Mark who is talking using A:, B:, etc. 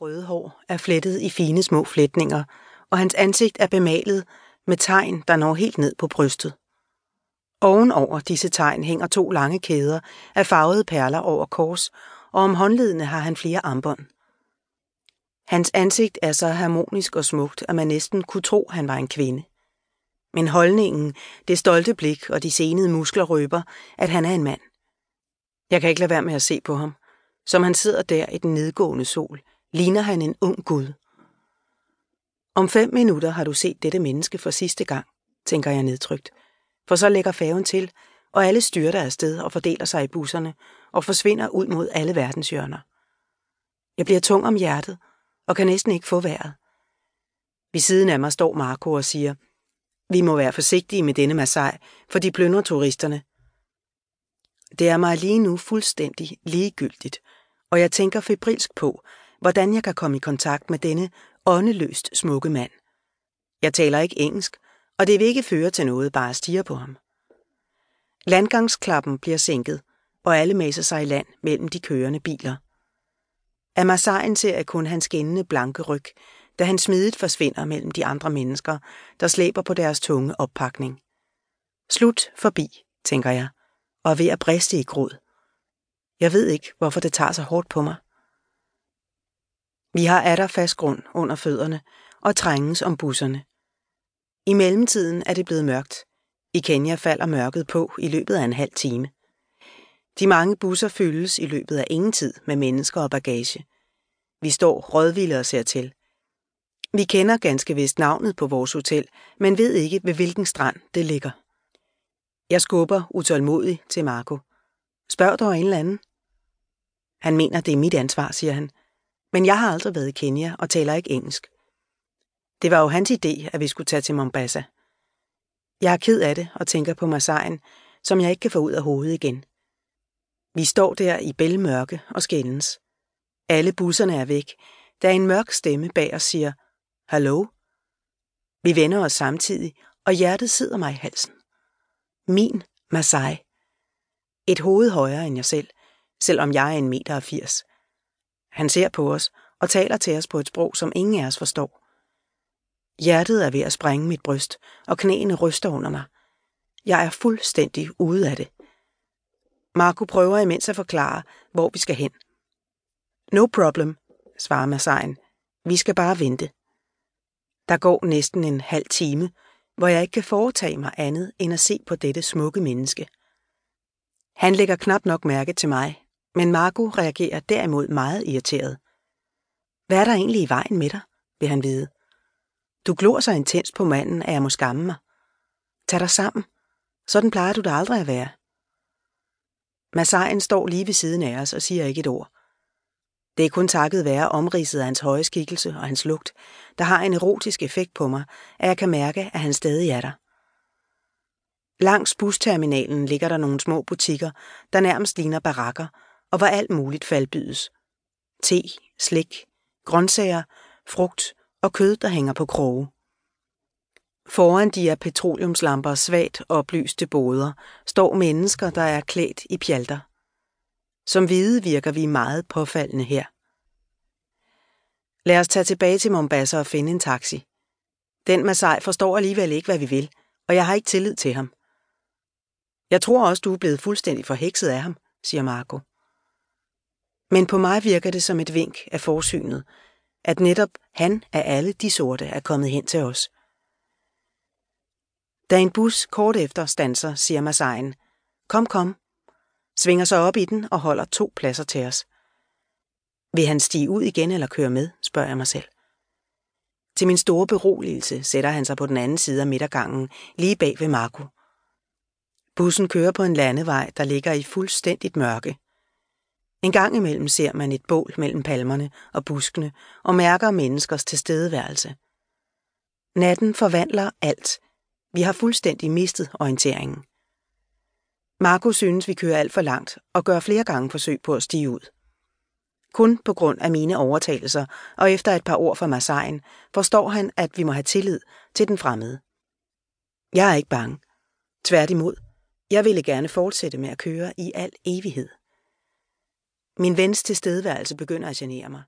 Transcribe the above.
A: røde hår er flettet i fine små flætninger, og hans ansigt er bemalet med tegn, der når helt ned på brystet. Ovenover disse tegn hænger to lange kæder af farvede perler over kors, og om håndledene har han flere armbånd. Hans ansigt er så harmonisk og smukt, at man næsten kunne tro, han var en kvinde. Men holdningen, det stolte blik og de senede muskler røber, at han er en mand. Jeg kan ikke lade være med at se på ham. Som han sidder der i den nedgående sol, ligner han en ung gud. Om fem minutter har du set dette menneske for sidste gang, tænker jeg nedtrykt. For så lægger færgen til, og alle styrter afsted og fordeler sig i busserne og forsvinder ud mod alle verdenshjørner. Jeg bliver tung om hjertet og kan næsten ikke få vejret. Ved siden af mig står Marco og siger, vi må være forsigtige med denne Masai, for de plyndrer turisterne. Det er mig lige nu fuldstændig ligegyldigt, og jeg tænker febrilsk på, hvordan jeg kan komme i kontakt med denne åndeløst smukke mand. Jeg taler ikke engelsk, og det vil ikke føre til noget bare at stige på ham. Landgangsklappen bliver sænket, og alle maser sig i land mellem de kørende biler. Amasajen ser jeg kun hans skinnende blanke ryg, da han smidigt forsvinder mellem de andre mennesker, der slæber på deres tunge oppakning. Slut forbi, tænker jeg, og er ved at briste i gråd. Jeg ved ikke, hvorfor det tager så hårdt på mig. Vi har atter fast grund under fødderne og trænges om busserne. I mellemtiden er det blevet mørkt. I Kenya falder mørket på i løbet af en halv time. De mange busser fyldes i løbet af ingen tid med mennesker og bagage. Vi står rådvilde og ser til. Vi kender ganske vist navnet på vores hotel, men ved ikke, ved hvilken strand det ligger. Jeg skubber utålmodig til Marco. Spørg dog en eller anden. Han mener, det er mit ansvar, siger han. Men jeg har aldrig været i Kenya og taler ikke engelsk. Det var jo hans idé, at vi skulle tage til Mombasa. Jeg er ked af det og tænker på Masai'en, som jeg ikke kan få ud af hovedet igen. Vi står der i bælmørke og skændes. Alle busserne er væk, da en mørk stemme bag os siger, Hallo? Vi vender os samtidig, og hjertet sidder mig i halsen. Min Masai. Et hoved højere end jeg selv, selvom jeg er en meter og firs. Han ser på os og taler til os på et sprog, som ingen af os forstår. Hjertet er ved at sprænge mit bryst, og knæene ryster under mig. Jeg er fuldstændig ude af det. Marco prøver imens at forklare, hvor vi skal hen. No problem, svarer Massajen. Vi skal bare vente. Der går næsten en halv time, hvor jeg ikke kan foretage mig andet end at se på dette smukke menneske. Han lægger knap nok mærke til mig, men Marco reagerer derimod meget irriteret. Hvad er der egentlig i vejen med dig, vil han vide. Du glor så intens på manden, at jeg må skamme mig. Tag dig sammen. Sådan plejer du da aldrig at være. Massajen står lige ved siden af os og siger ikke et ord. Det er kun takket være omridset af hans høje skikkelse og hans lugt, der har en erotisk effekt på mig, at jeg kan mærke, at han stadig er der. Langs busterminalen ligger der nogle små butikker, der nærmest ligner barakker, og hvor alt muligt faldbydes. Te, slik, grøntsager, frugt og kød, der hænger på kroge. Foran de af petroleumslamper svagt oplyste boder står mennesker, der er klædt i pjalter. Som hvide virker vi meget påfaldende her. Lad os tage tilbage til Mombasa og finde en taxi. Den Masai forstår alligevel ikke, hvad vi vil, og jeg har ikke tillid til ham. Jeg tror også, du er blevet fuldstændig forhekset af ham, siger Marco. Men på mig virker det som et vink af forsynet, at netop han af alle de sorte er kommet hen til os. Da en bus kort efter stanser, siger Masajen, kom, kom, svinger sig op i den og holder to pladser til os. Vil han stige ud igen eller køre med, spørger jeg mig selv. Til min store beroligelse sætter han sig på den anden side af midtergangen, lige bag ved Marco. Bussen kører på en landevej, der ligger i fuldstændigt mørke. En gang imellem ser man et bål mellem palmerne og buskene og mærker menneskers tilstedeværelse. Natten forvandler alt. Vi har fuldstændig mistet orienteringen. Marco synes, vi kører alt for langt og gør flere gange forsøg på at stige ud. Kun på grund af mine overtagelser og efter et par ord fra Marsejen forstår han, at vi må have tillid til den fremmede. Jeg er ikke bange. Tværtimod, jeg ville gerne fortsætte med at køre i al evighed. Min vens tilstedeværelse begynder at genere mig.